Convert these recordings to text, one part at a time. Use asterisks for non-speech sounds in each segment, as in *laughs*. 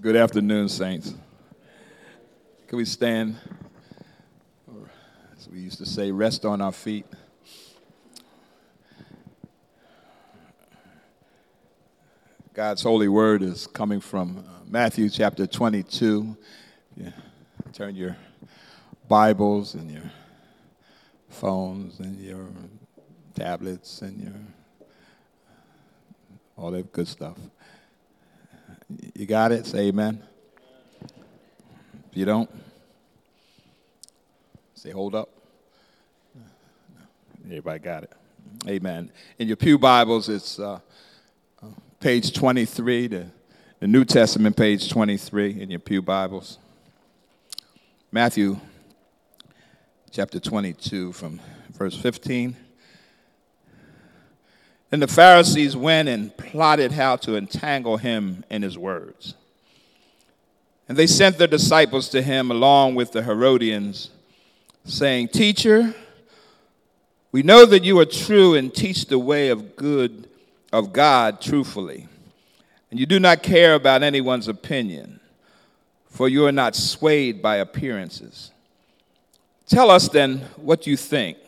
Good afternoon, saints. Can we stand? Or, as we used to say, rest on our feet. God's holy word is coming from uh, Matthew chapter 22. Yeah. Turn your Bibles and your phones and your tablets and your all that good stuff. You got it? Say amen. If you don't, say hold up. Everybody got it. Amen. In your Pew Bibles, it's uh, page 23, the, the New Testament, page 23 in your Pew Bibles. Matthew chapter 22, from verse 15. Then the Pharisees went and plotted how to entangle him in his words. And they sent their disciples to him along with the Herodians, saying, Teacher, we know that you are true and teach the way of good of God truthfully, and you do not care about anyone's opinion, for you are not swayed by appearances. Tell us then what you think.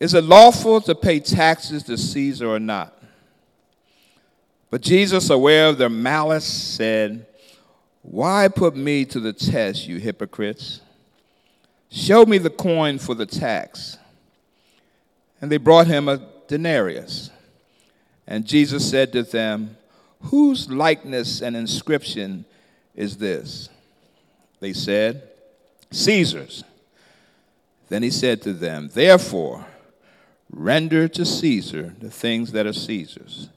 Is it lawful to pay taxes to Caesar or not? But Jesus, aware of their malice, said, Why put me to the test, you hypocrites? Show me the coin for the tax. And they brought him a denarius. And Jesus said to them, Whose likeness and inscription is this? They said, Caesar's. Then he said to them, Therefore, Render to Caesar the things that are Caesar's,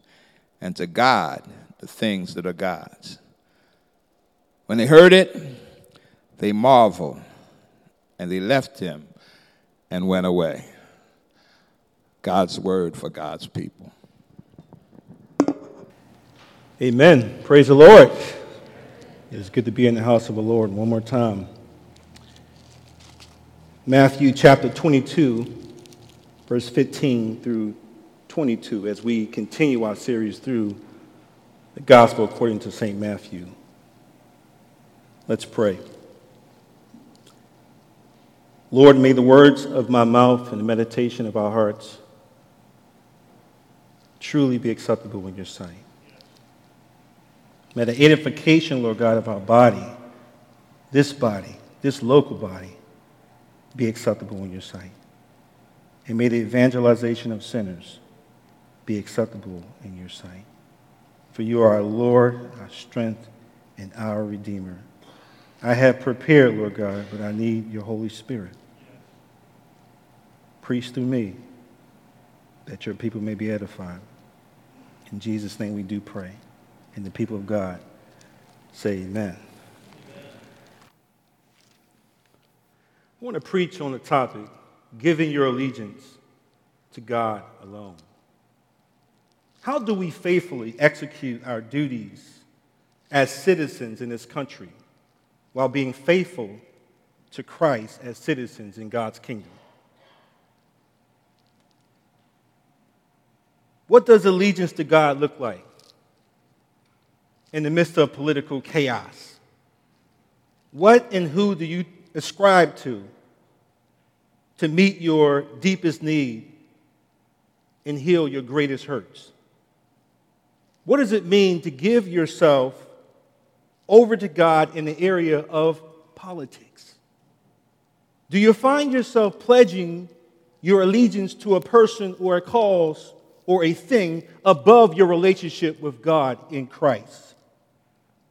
and to God the things that are God's. When they heard it, they marveled, and they left him and went away. God's word for God's people. Amen. Praise the Lord. It's good to be in the house of the Lord one more time. Matthew chapter 22 verse 15 through 22, as we continue our series through the gospel according to St. Matthew. Let's pray. Lord, may the words of my mouth and the meditation of our hearts truly be acceptable in your sight. May the edification, Lord God, of our body, this body, this local body, be acceptable in your sight and may the evangelization of sinners be acceptable in your sight. For you are our Lord, our strength, and our Redeemer. I have prepared, Lord God, but I need your Holy Spirit. Preach through me that your people may be edified. In Jesus' name we do pray. And the people of God say amen. I want to preach on the topic giving your allegiance to God alone? How do we faithfully execute our duties as citizens in this country while being faithful to Christ as citizens in God's kingdom? What does allegiance to God look like in the midst of political chaos? What and who do you ascribe to to meet your deepest need and heal your greatest hurts? What does it mean to give yourself over to God in the area of politics? Do you find yourself pledging your allegiance to a person or a cause or a thing above your relationship with God in Christ?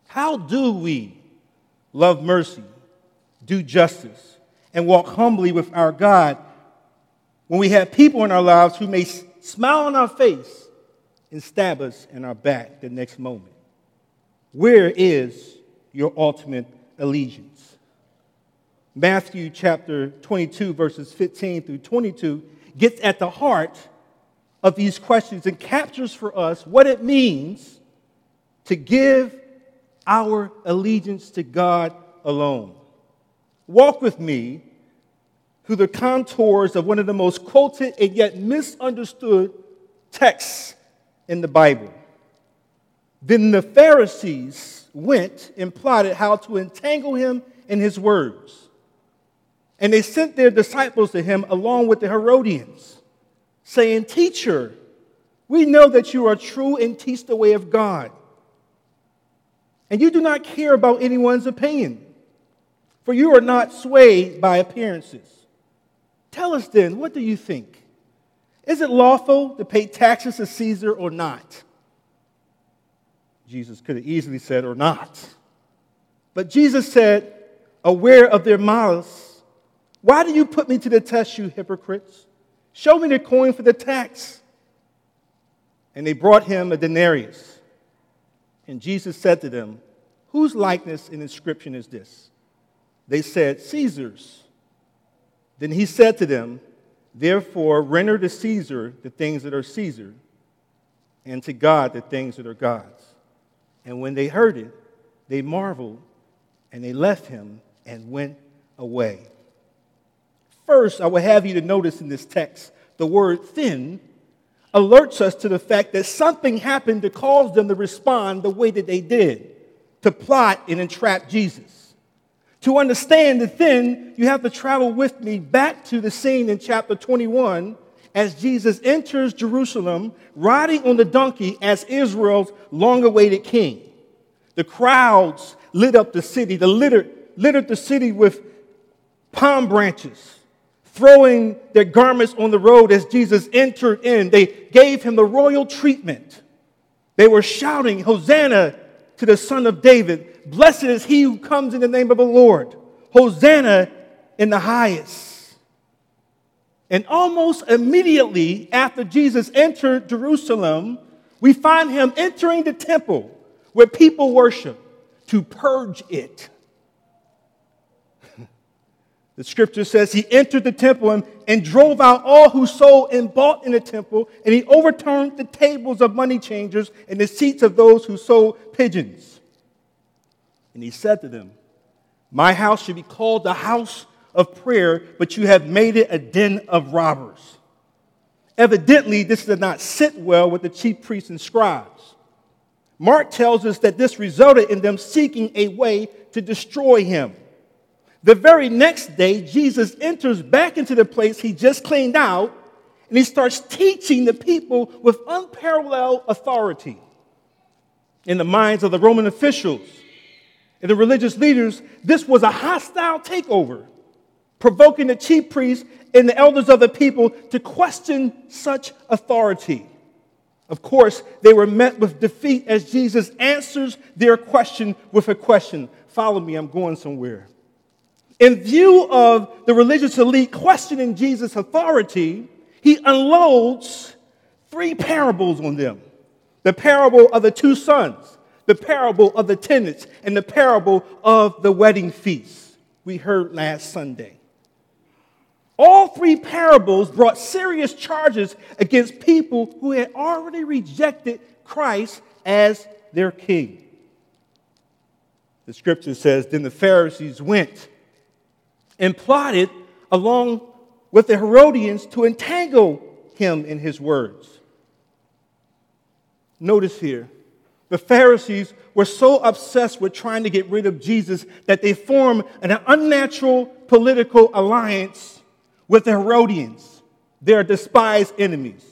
How do we love mercy, do justice, and walk humbly with our God when we have people in our lives who may smile on our face and stab us in our back the next moment? Where is your ultimate allegiance? Matthew chapter 22, verses 15 through 22, gets at the heart of these questions and captures for us what it means to give our allegiance to God alone. Walk with me through the contours of one of the most quoted and yet misunderstood texts in the Bible. Then the Pharisees went and plotted how to entangle him in his words. And they sent their disciples to him along with the Herodians, saying, Teacher, we know that you are true and teach the way of God. And you do not care about anyone's opinion, for you are not swayed by appearances. Tell us then, what do you think? Is it lawful to pay taxes to Caesar or not? Jesus could have easily said, or not. But Jesus said, aware of their malice, Why do you put me to the test, you hypocrites? Show me the coin for the tax. And they brought him a denarius. And Jesus said to them, Whose likeness and inscription is this? They said, Caesar's. Then he said to them, Therefore, render to Caesar the things that are Caesar, and to God the things that are God's. And when they heard it, they marveled, and they left him and went away. First, I would have you to notice in this text the word thin alerts us to the fact that something happened to cause them to respond the way that they did, to plot and entrap Jesus. To understand the thin, you have to travel with me back to the scene in chapter 21 as Jesus enters Jerusalem riding on the donkey as Israel's long awaited king. The crowds lit up the city, the litter, littered the city with palm branches, throwing their garments on the road as Jesus entered in. They gave him the royal treatment. They were shouting, Hosanna to the Son of David. Blessed is he who comes in the name of the Lord. Hosanna in the highest. And almost immediately after Jesus entered Jerusalem, we find him entering the temple where people worship to purge it. The scripture says he entered the temple and, and drove out all who sold and bought in the temple, and he overturned the tables of money changers and the seats of those who sold pigeons. And he said to them, My house should be called the house of prayer, but you have made it a den of robbers. Evidently, this did not sit well with the chief priests and scribes. Mark tells us that this resulted in them seeking a way to destroy him. The very next day, Jesus enters back into the place he just cleaned out, and he starts teaching the people with unparalleled authority. In the minds of the Roman officials and the religious leaders, this was a hostile takeover provoking the chief priests and the elders of the people to question such authority. Of course, they were met with defeat as Jesus answers their question with a question. Follow me, I'm going somewhere. In view of the religious elite questioning Jesus' authority, he unloads three parables on them the parable of the two sons, the parable of the tenants, and the parable of the wedding feast we heard last Sunday. All three parables brought serious charges against people who had already rejected Christ as their king. The scripture says, Then the Pharisees went and plotted along with the Herodians to entangle him in his words. Notice here, the Pharisees were so obsessed with trying to get rid of Jesus that they formed an unnatural political alliance with the Herodians, their despised enemies.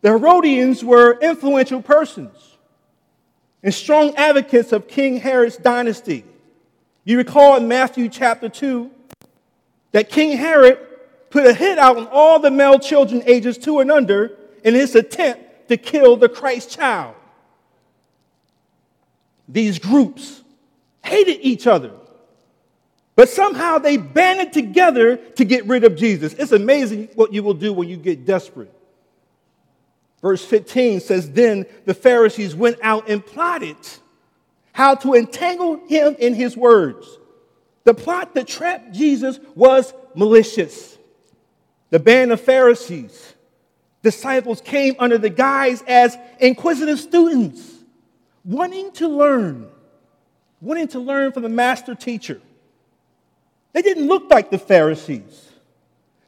The Herodians were influential persons and strong advocates of King Herod's dynasty. You recall in Matthew chapter 2 that King Herod put a hit out on all the male children ages two and under in his attempt to kill the Christ child. These groups hated each other but somehow they banded together to get rid of Jesus. It's amazing what you will do when you get desperate. Verse 15 says, Then the Pharisees went out and plotted how to entangle him in his words. The plot that trapped Jesus was malicious. The band of Pharisees, disciples, came under the guise as inquisitive students, wanting to learn, wanting to learn from the master teacher. They didn't look like the Pharisees.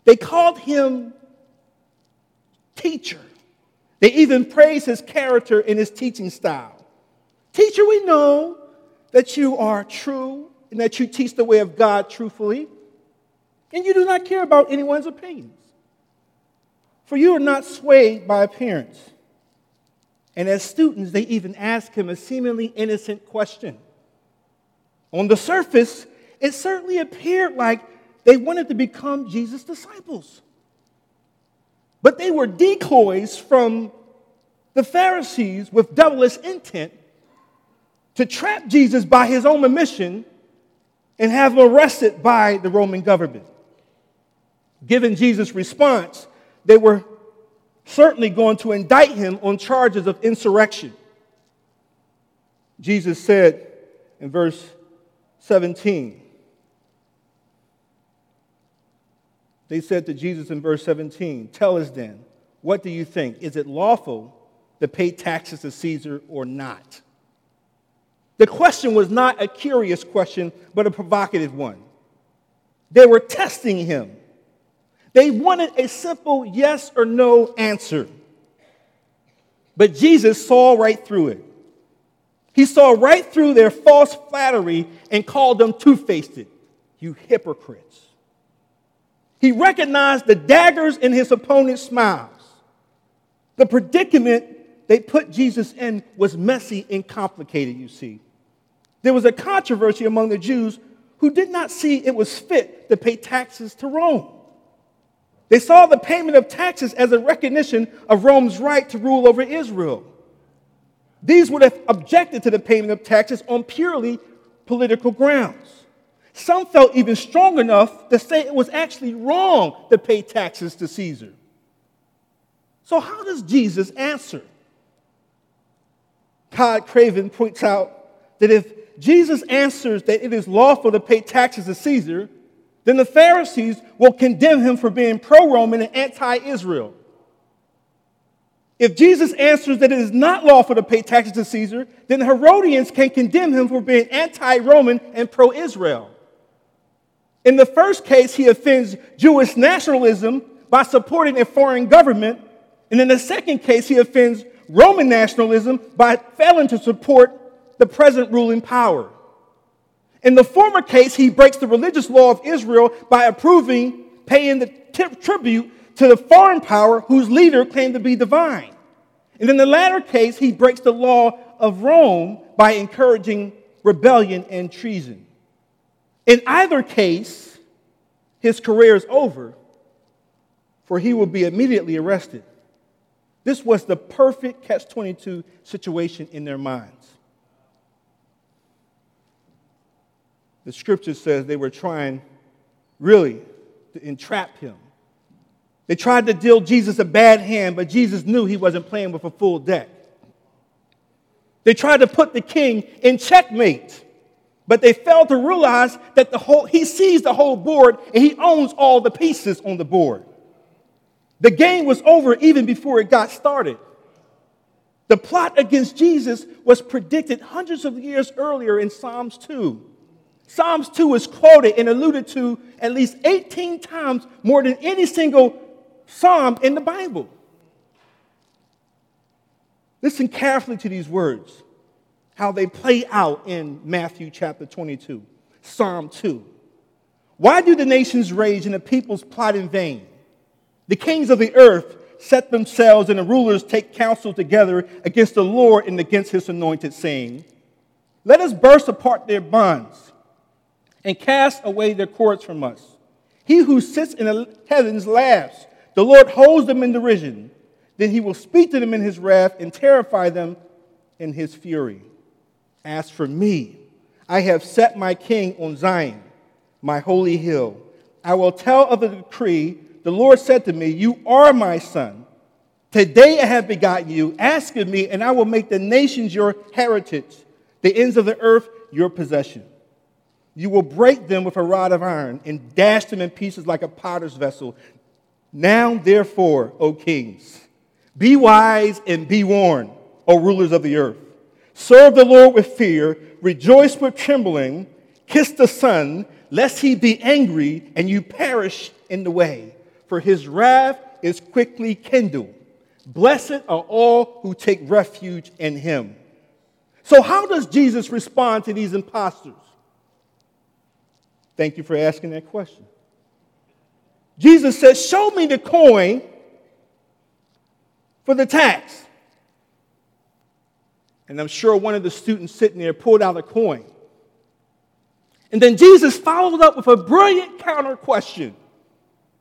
They called him teacher. They even praised his character and his teaching style. Teacher, we know that you are true and that you teach the way of God truthfully, and you do not care about anyone's opinions. For you are not swayed by appearance. And as students, they even ask him a seemingly innocent question. On the surface, it certainly appeared like they wanted to become Jesus' disciples. But they were decoys from the Pharisees with devilish intent to trap Jesus by his own admission and have him arrested by the Roman government. Given Jesus' response, they were certainly going to indict him on charges of insurrection. Jesus said in verse 17, they said to Jesus in verse 17, Tell us then, what do you think? Is it lawful to pay taxes to Caesar or not? The question was not a curious question, but a provocative one. They were testing him. They wanted a simple yes or no answer. But Jesus saw right through it. He saw right through their false flattery and called them two faced, you hypocrites. He recognized the daggers in his opponent's smiles. The predicament they put Jesus in was messy and complicated, you see. There was a controversy among the Jews who did not see it was fit to pay taxes to Rome. They saw the payment of taxes as a recognition of Rome's right to rule over Israel. These would have objected to the payment of taxes on purely political grounds. Some felt even strong enough to say it was actually wrong to pay taxes to Caesar. So, how does Jesus answer? Todd Craven points out that if Jesus answers that it is lawful to pay taxes to Caesar, then the Pharisees will condemn him for being pro Roman and anti Israel. If Jesus answers that it is not lawful to pay taxes to Caesar, then the Herodians can condemn him for being anti Roman and pro Israel. In the first case, he offends Jewish nationalism by supporting a foreign government. And in the second case, he offends Roman nationalism by failing to support the present ruling power. In the former case, he breaks the religious law of Israel by approving paying the tribute to the foreign power whose leader claimed to be divine. And in the latter case, he breaks the law of Rome by encouraging rebellion and treason. In either case, his career is over, for he will be immediately arrested. This was the perfect catch 22 situation in their minds. The scripture says they were trying really to entrap him. They tried to deal Jesus a bad hand, but Jesus knew he wasn't playing with a full deck. They tried to put the king in checkmate. But they failed to realize that the whole, he sees the whole board and he owns all the pieces on the board. The game was over even before it got started. The plot against Jesus was predicted hundreds of years earlier in Psalms 2. Psalms 2 is quoted and alluded to at least 18 times more than any single psalm in the Bible. Listen carefully to these words how they play out in Matthew chapter 22, Psalm 2. Why do the nations rage and the peoples plot in vain? The kings of the earth set themselves and the rulers take counsel together against the Lord and against his anointed, saying, Let us burst apart their bonds and cast away their cords from us. He who sits in the heavens laughs. The Lord holds them in derision. Then he will speak to them in his wrath and terrify them in his fury. As for me, I have set my king on Zion, my holy hill. I will tell of the decree. The Lord said to me, You are my son. Today I have begotten you. Ask of me, and I will make the nations your heritage, the ends of the earth your possession. You will break them with a rod of iron and dash them in pieces like a potter's vessel. Now, therefore, O kings, be wise and be warned, O rulers of the earth. Serve the Lord with fear, rejoice with trembling, kiss the Son, lest he be angry and you perish in the way, for his wrath is quickly kindled. Blessed are all who take refuge in him. So, how does Jesus respond to these impostors? Thank you for asking that question. Jesus says, Show me the coin for the tax. And I'm sure one of the students sitting there pulled out a coin. And then Jesus followed up with a brilliant counter question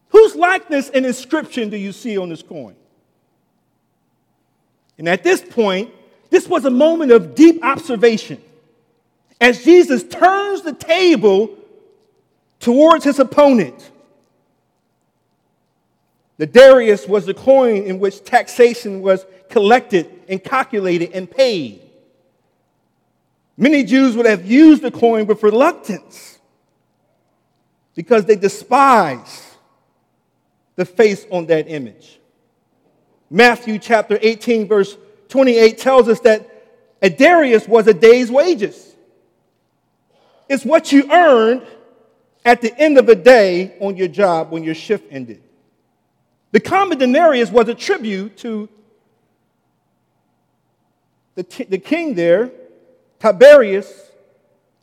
Whose likeness and inscription do you see on this coin? And at this point, this was a moment of deep observation. As Jesus turns the table towards his opponent, the denarius was the coin in which taxation was collected and calculated and paid. Many Jews would have used the coin with reluctance because they despise the face on that image. Matthew chapter 18, verse 28 tells us that a denarius was a day's wages. It's what you earned at the end of a day on your job when your shift ended. The common denarius was a tribute to the, t- the king there, Tiberius.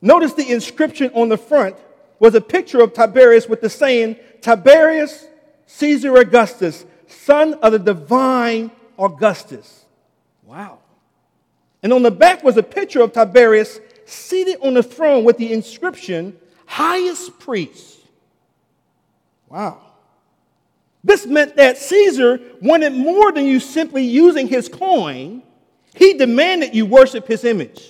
Notice the inscription on the front was a picture of Tiberius with the saying, Tiberius Caesar Augustus, son of the divine Augustus. Wow. And on the back was a picture of Tiberius seated on the throne with the inscription, highest priest. Wow. This meant that Caesar wanted more than you simply using his coin, he demanded you worship his image.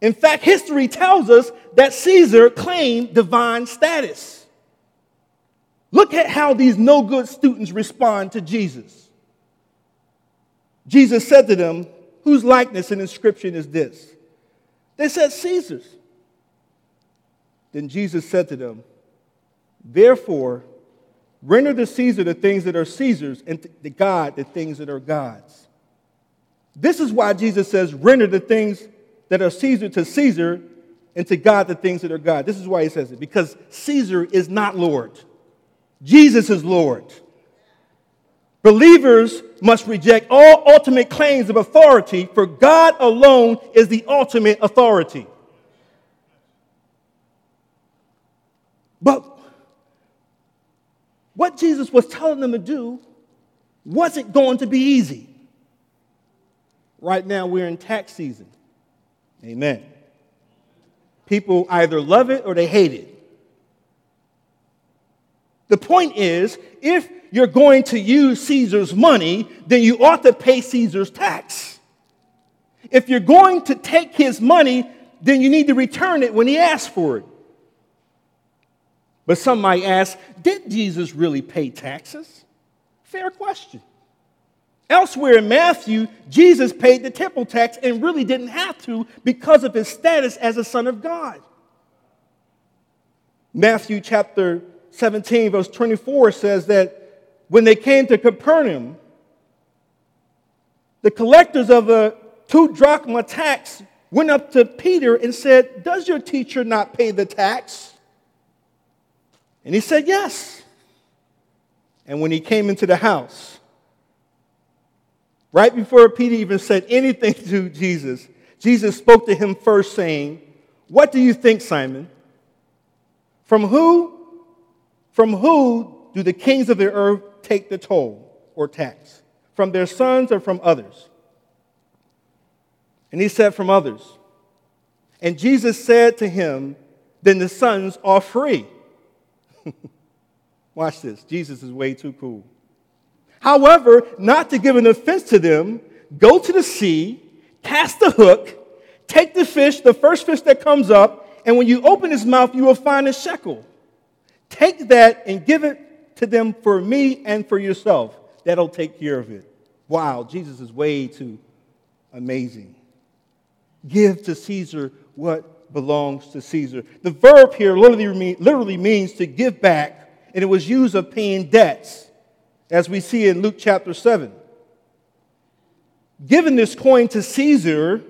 In fact, history tells us that Caesar claimed divine status. Look at how these no good students respond to Jesus. Jesus said to them, Whose likeness and inscription is this? They said, Caesar's. Then Jesus said to them, Therefore, render to Caesar the things that are Caesar's, and to God the things that are God's. This is why Jesus says, Render the things that are Caesar to Caesar, and to God the things that are God. This is why he says it, because Caesar is not Lord. Jesus is Lord. Believers must reject all ultimate claims of authority, for God alone is the ultimate authority. But what Jesus was telling them to do wasn't going to be easy. Right now, we're in tax season. Amen. People either love it or they hate it. The point is, if you're going to use Caesar's money, then you ought to pay Caesar's tax. If you're going to take his money, then you need to return it when he asks for it. But some might ask, did Jesus really pay taxes? Fair question. Elsewhere in Matthew, Jesus paid the temple tax and really didn't have to because of his status as a son of God. Matthew chapter 17, verse 24 says that when they came to Capernaum, the collectors of the two drachma tax went up to Peter and said, Does your teacher not pay the tax? And he said, Yes. And when he came into the house, right before Peter even said anything *laughs* to Jesus, Jesus spoke to him first, saying, What do you think, Simon? From who from who do the kings of the earth take the toll or tax? From their sons or from others? And he said, From others. And Jesus said to him, Then the sons are free. *laughs* Watch this. Jesus is way too cool. However, not to give an offense to them, go to the sea, cast the hook, take the fish, the first fish that comes up, and when you open his mouth, you will find a shekel. Take that and give it to them for me and for yourself. That'll take care of it. Wow, Jesus is way too amazing. Give to Caesar what belongs to Caesar. The verb here literally, literally means to give back, and it was used of paying debts, as we see in Luke chapter 7. Giving this coin to Caesar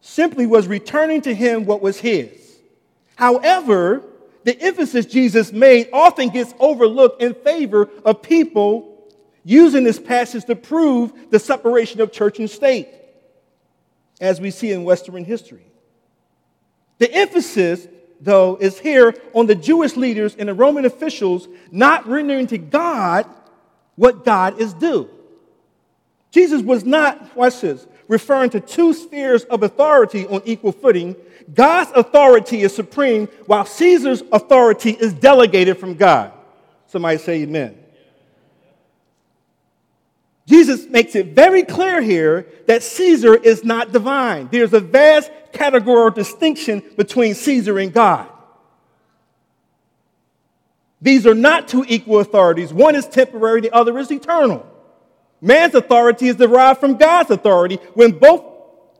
simply was returning to him what was his. However, the emphasis Jesus made often gets overlooked in favor of people using this passage to prove the separation of church and state, as we see in Western history. The emphasis, though, is here on the Jewish leaders and the Roman officials not rendering to God what God is due. Jesus was not, watch this, referring to two spheres of authority on equal footing. God's authority is supreme, while Caesar's authority is delegated from God. Somebody say amen. Jesus makes it very clear here that Caesar is not divine. There's a vast categorical distinction between Caesar and God. These are not two equal authorities. One is temporary, the other is eternal. Man's authority is derived from God's authority. When both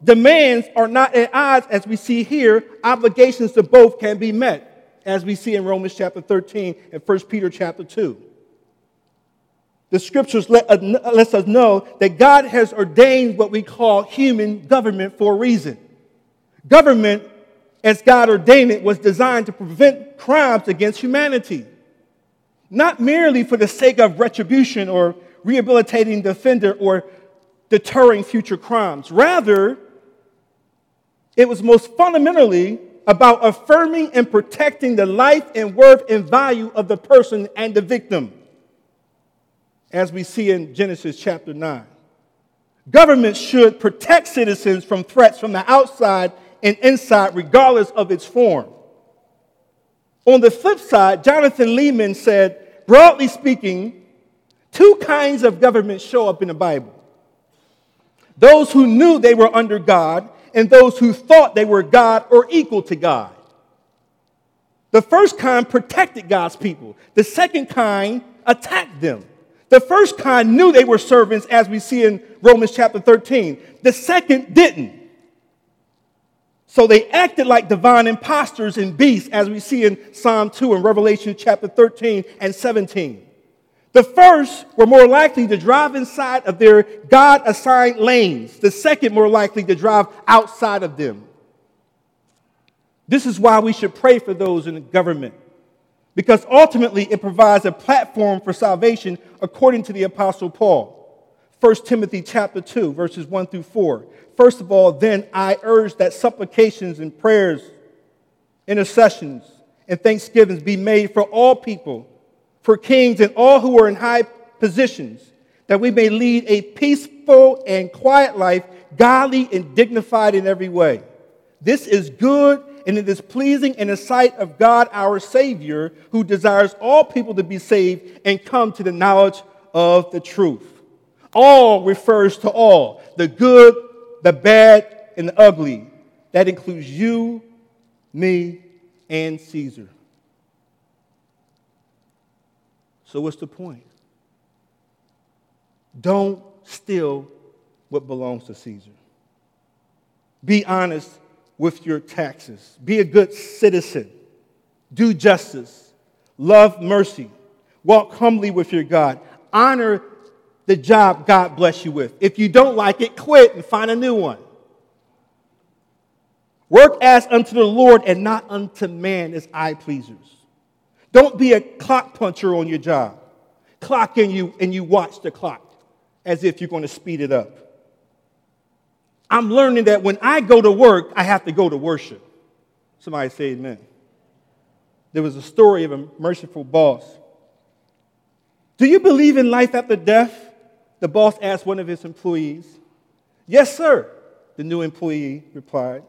demands are not at odds, as we see here, obligations to both can be met, as we see in Romans chapter 13 and 1 Peter chapter 2. The scriptures let, uh, lets us know that God has ordained what we call human government for a reason. Government, as God ordained it, was designed to prevent crimes against humanity, not merely for the sake of retribution or rehabilitating the offender or deterring future crimes. Rather, it was most fundamentally about affirming and protecting the life and worth and value of the person and the victim, as we see in Genesis chapter 9. Government should protect citizens from threats from the outside and inside, regardless of its form. On the flip side, Jonathan Leeman said, broadly speaking, Two kinds of government show up in the Bible those who knew they were under God, and those who thought they were God or equal to God. The first kind protected God's people, the second kind attacked them. The first kind knew they were servants, as we see in Romans chapter 13. The second didn't. So they acted like divine impostors and beasts, as we see in Psalm 2 and Revelation chapter 13 and 17. The first were more likely to drive inside of their God assigned lanes, the second, more likely to drive outside of them. This is why we should pray for those in the government, because ultimately it provides a platform for salvation according to the Apostle Paul. 1 Timothy chapter 2, verses 1 through 4. First of all, then I urge that supplications and prayers, intercessions, and thanksgivings be made for all people for kings and all who are in high positions, that we may lead a peaceful and quiet life, godly and dignified in every way. This is good and it is pleasing in the sight of God our Savior, who desires all people to be saved and come to the knowledge of the truth. All refers to all the good, the bad, and the ugly. That includes you, me, and Caesar. So, what's the point? Don't steal what belongs to Caesar. Be honest with your taxes. Be a good citizen. Do justice. Love mercy. Walk humbly with your God. Honor the job God bless you with. If you don't like it, quit and find a new one. Work as unto the Lord and not unto man as eye pleasers. Don't be a clock puncher on your job. Clock in you and you watch the clock as if you're going to speed it up. I'm learning that when I go to work, I have to go to worship. Somebody say amen. There was a story of a merciful boss. Do you believe in life after death? The boss asked one of his employees. Yes, sir, the new employee replied.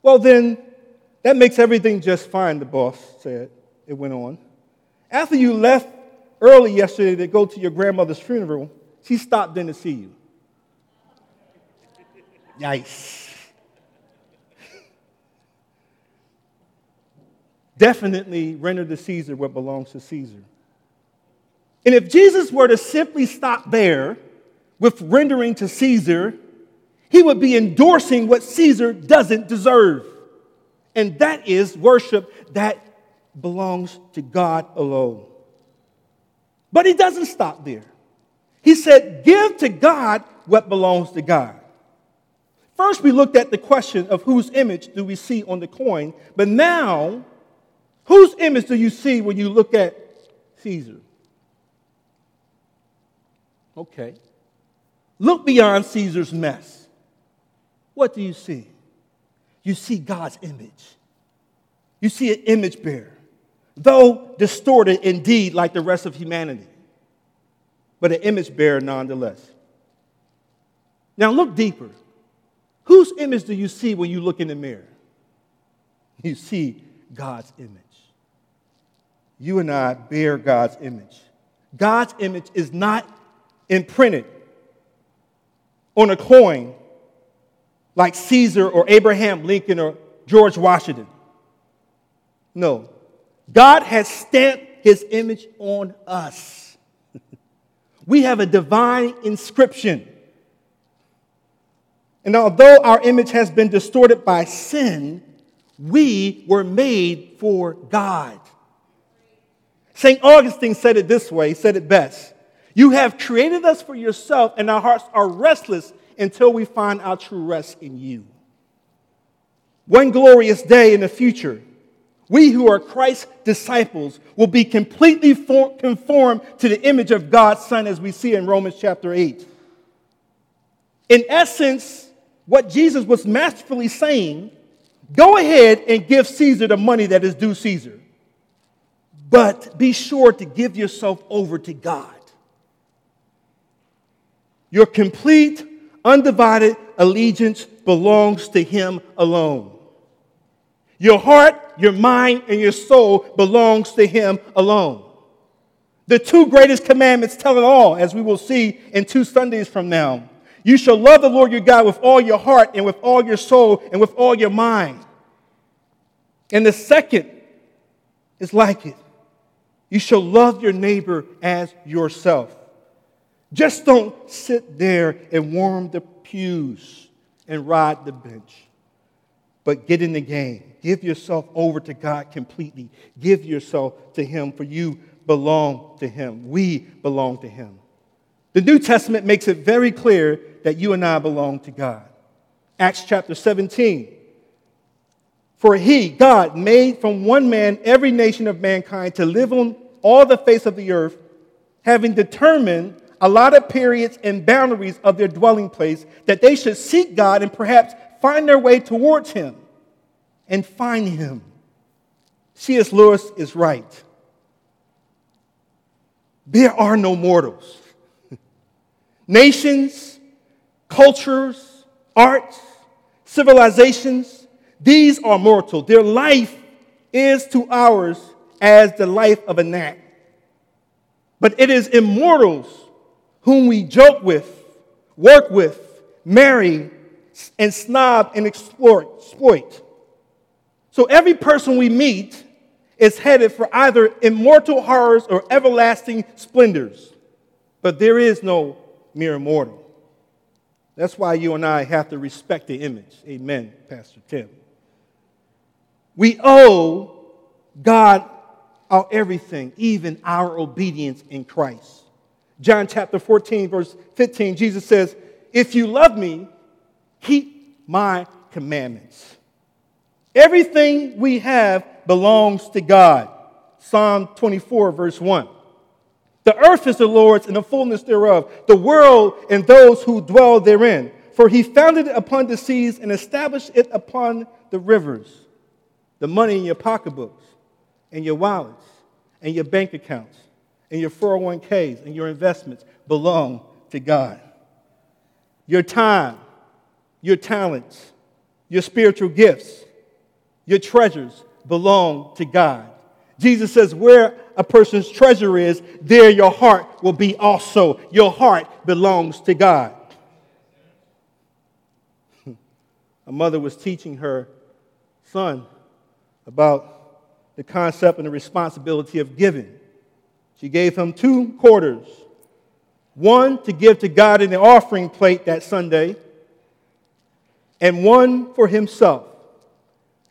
Well, then, that makes everything just fine, the boss said it went on. After you left early yesterday to go to your grandmother's funeral, she stopped in to see you. Yikes. Definitely render to Caesar what belongs to Caesar. And if Jesus were to simply stop there with rendering to Caesar, he would be endorsing what Caesar doesn't deserve. And that is worship that belongs to God alone. But he doesn't stop there. He said, Give to God what belongs to God. First, we looked at the question of whose image do we see on the coin, but now, whose image do you see when you look at Caesar? Okay. Look beyond Caesar's mess. What do you see? You see God's image. You see an image bearer, though distorted indeed like the rest of humanity, but an image bearer nonetheless. Now look deeper. Whose image do you see when you look in the mirror? You see God's image. You and I bear God's image. God's image is not imprinted on a coin like Caesar or Abraham Lincoln or George Washington. No. God has stamped his image on us. *laughs* we have a divine inscription. And although our image has been distorted by sin, we were made for God. St. Augustine said it this way, he said it best. You have created us for yourself, and our hearts are restless until we find our true rest in you. One glorious day in the future, we who are Christ's disciples will be completely conformed to the image of God's Son, as we see in Romans chapter 8. In essence, what Jesus was masterfully saying go ahead and give Caesar the money that is due Caesar, but be sure to give yourself over to God. Your complete, undivided allegiance belongs to Him alone. Your heart, your mind, and your soul belongs to Him alone. The two greatest commandments tell it all, as we will see in two Sundays from now. You shall love the Lord your God with all your heart and with all your soul and with all your mind. And the second is like it. You shall love your neighbor as yourself. Just don't sit there and warm the pews and ride the bench, but get in the game. Give yourself over to God completely. Give yourself to Him, for you belong to Him. We belong to Him. The New Testament makes it very clear that you and I belong to God. Acts chapter 17. For he, God, made from one man every nation of mankind to live on all the face of the earth, having determined allotted periods and boundaries of their dwelling place, that they should seek God and perhaps find their way towards Him and find Him. C.S. Lewis is right. There are no mortals. *laughs* Nations, cultures, arts, civilizations, these are mortal. Their life is to ours as the life of a gnat. But it is immortals whom we joke with, work with, marry, and snob and exploit. So every person we meet is headed for either immortal horrors or everlasting splendors. But there is no mere mortal. That's why you and I have to respect the image. Amen, Pastor Tim. We owe God our everything, even our obedience in Christ. John chapter 14, verse 15, Jesus says, If you love me, keep my commandments. Everything we have belongs to God. Psalm 24, verse 1. The earth is the Lord's and the fullness thereof, the world and those who dwell therein. For he founded it upon the seas and established it upon the rivers. The money in your pocketbooks, and your wallets, and your bank accounts and your 401ks and your investments belong to God. Your time, your talents, your spiritual gifts, your treasures belong to God. Jesus says, Where a person's treasure is, there your heart will be also. Your heart belongs to God. *laughs* a mother was teaching her son about the concept and the responsibility of giving. She gave him two quarters one to give to God in the offering plate that Sunday, and one for himself.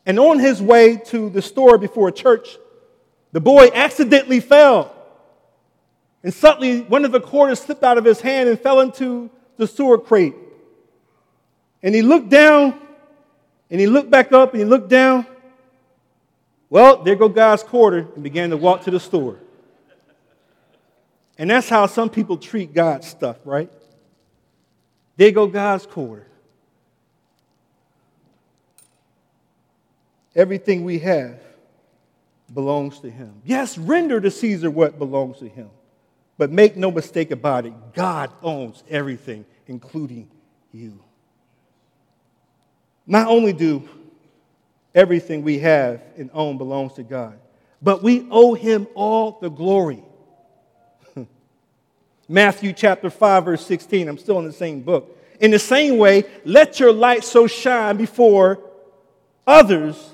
And on his way to the store before church, the boy accidentally fell. And suddenly, one of the quarters slipped out of his hand and fell into the sewer crate. And he looked down, and he looked back up, and he looked down. Well, there go God's quarter, and began to walk to the store. And that's how some people treat God's stuff, right? There go God's quarter. Everything we have belongs to him. Yes, render to Caesar what belongs to him. But make no mistake about it, God owns everything, including you. Not only do everything we have and own belongs to God, but we owe him all the glory. *laughs* Matthew chapter 5, verse 16. I'm still in the same book. In the same way, let your light so shine before others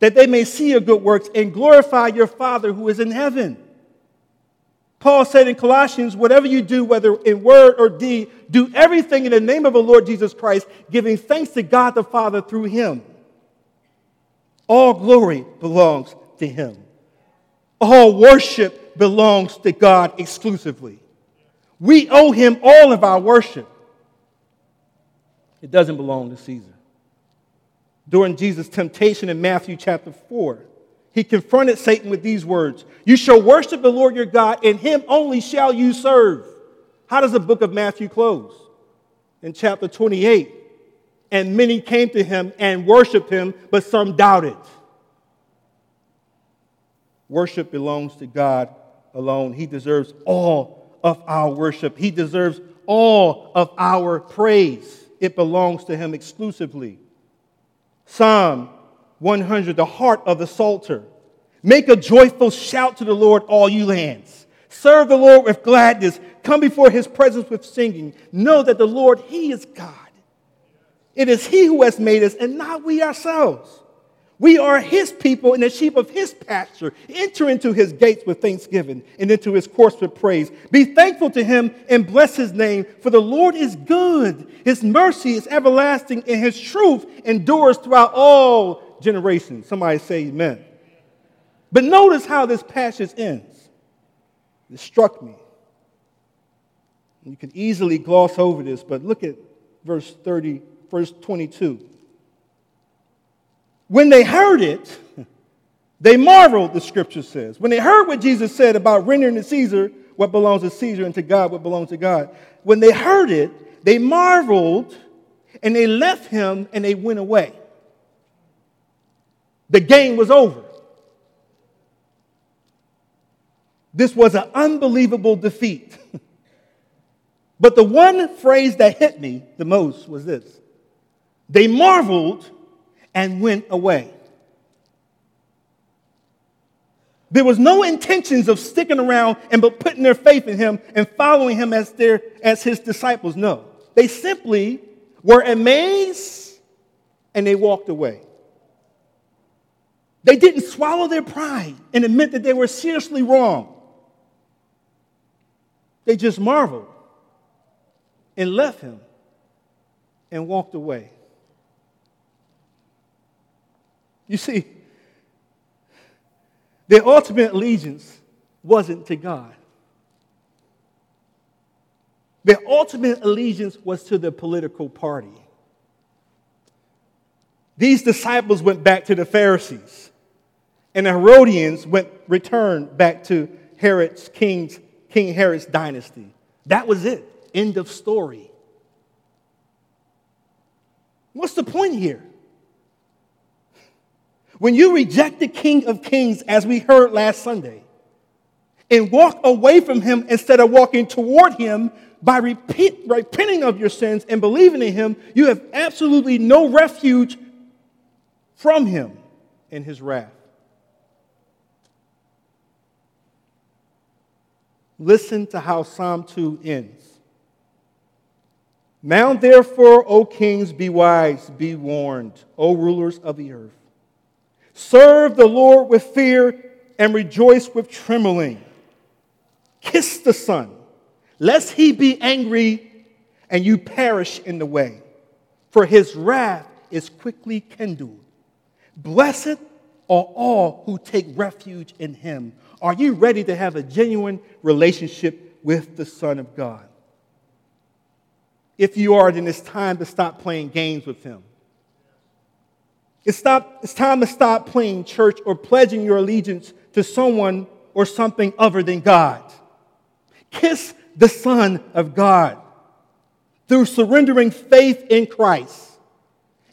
that they may see your good works and glorify your Father who is in heaven. Paul said in Colossians, whatever you do, whether in word or deed, do everything in the name of the Lord Jesus Christ, giving thanks to God the Father through him. All glory belongs to him. All worship belongs to God exclusively. We owe him all of our worship. It doesn't belong to Caesar. During Jesus' temptation in Matthew chapter 4, he confronted Satan with these words You shall worship the Lord your God, and him only shall you serve. How does the book of Matthew close? In chapter 28. And many came to him and worshiped him, but some doubted. Worship belongs to God alone. He deserves all of our worship, He deserves all of our praise. It belongs to Him exclusively. Psalm 100, the heart of the Psalter. Make a joyful shout to the Lord, all you lands. Serve the Lord with gladness. Come before his presence with singing. Know that the Lord, he is God. It is he who has made us and not we ourselves. We are his people and the sheep of his pasture. Enter into his gates with thanksgiving and into his courts with praise. Be thankful to him and bless his name, for the Lord is good. His mercy is everlasting, and his truth endures throughout all generations. Somebody say amen. But notice how this passage ends. It struck me. You can easily gloss over this, but look at verse 30, verse 22. When they heard it, they marveled, the scripture says. When they heard what Jesus said about rendering to Caesar what belongs to Caesar and to God what belongs to God, when they heard it, they marveled and they left him and they went away. The game was over. This was an unbelievable defeat. *laughs* but the one phrase that hit me the most was this they marveled and went away. There was no intentions of sticking around and but putting their faith in him and following him as, their, as his disciples. No. They simply were amazed and they walked away. They didn't swallow their pride and admit that they were seriously wrong. They just marveled and left him and walked away. You see, their ultimate allegiance wasn't to God. Their ultimate allegiance was to the political party. These disciples went back to the Pharisees, and the Herodians went returned back to Herod's king's, King Herod's dynasty. That was it. End of story. What's the point here? When you reject the King of Kings, as we heard last Sunday, and walk away from him instead of walking toward him by repenting of your sins and believing in him, you have absolutely no refuge from him in his wrath. Listen to how Psalm 2 ends. Now, therefore, O kings, be wise, be warned, O rulers of the earth. Serve the Lord with fear and rejoice with trembling. Kiss the Son, lest he be angry and you perish in the way, for his wrath is quickly kindled. Blessed are all who take refuge in him. Are you ready to have a genuine relationship with the Son of God? If you are, then it's time to stop playing games with him. It's, stop, it's time to stop playing church or pledging your allegiance to someone or something other than God. Kiss the Son of God through surrendering faith in Christ.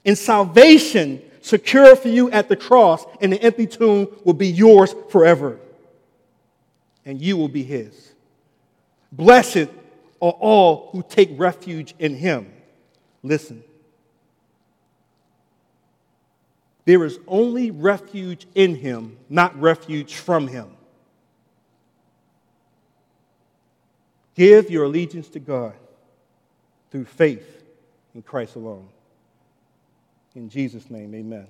And salvation secured for you at the cross and the empty tomb will be yours forever. And you will be his. Blessed are all who take refuge in him. Listen. There is only refuge in him, not refuge from him. Give your allegiance to God through faith in Christ alone. In Jesus' name, amen.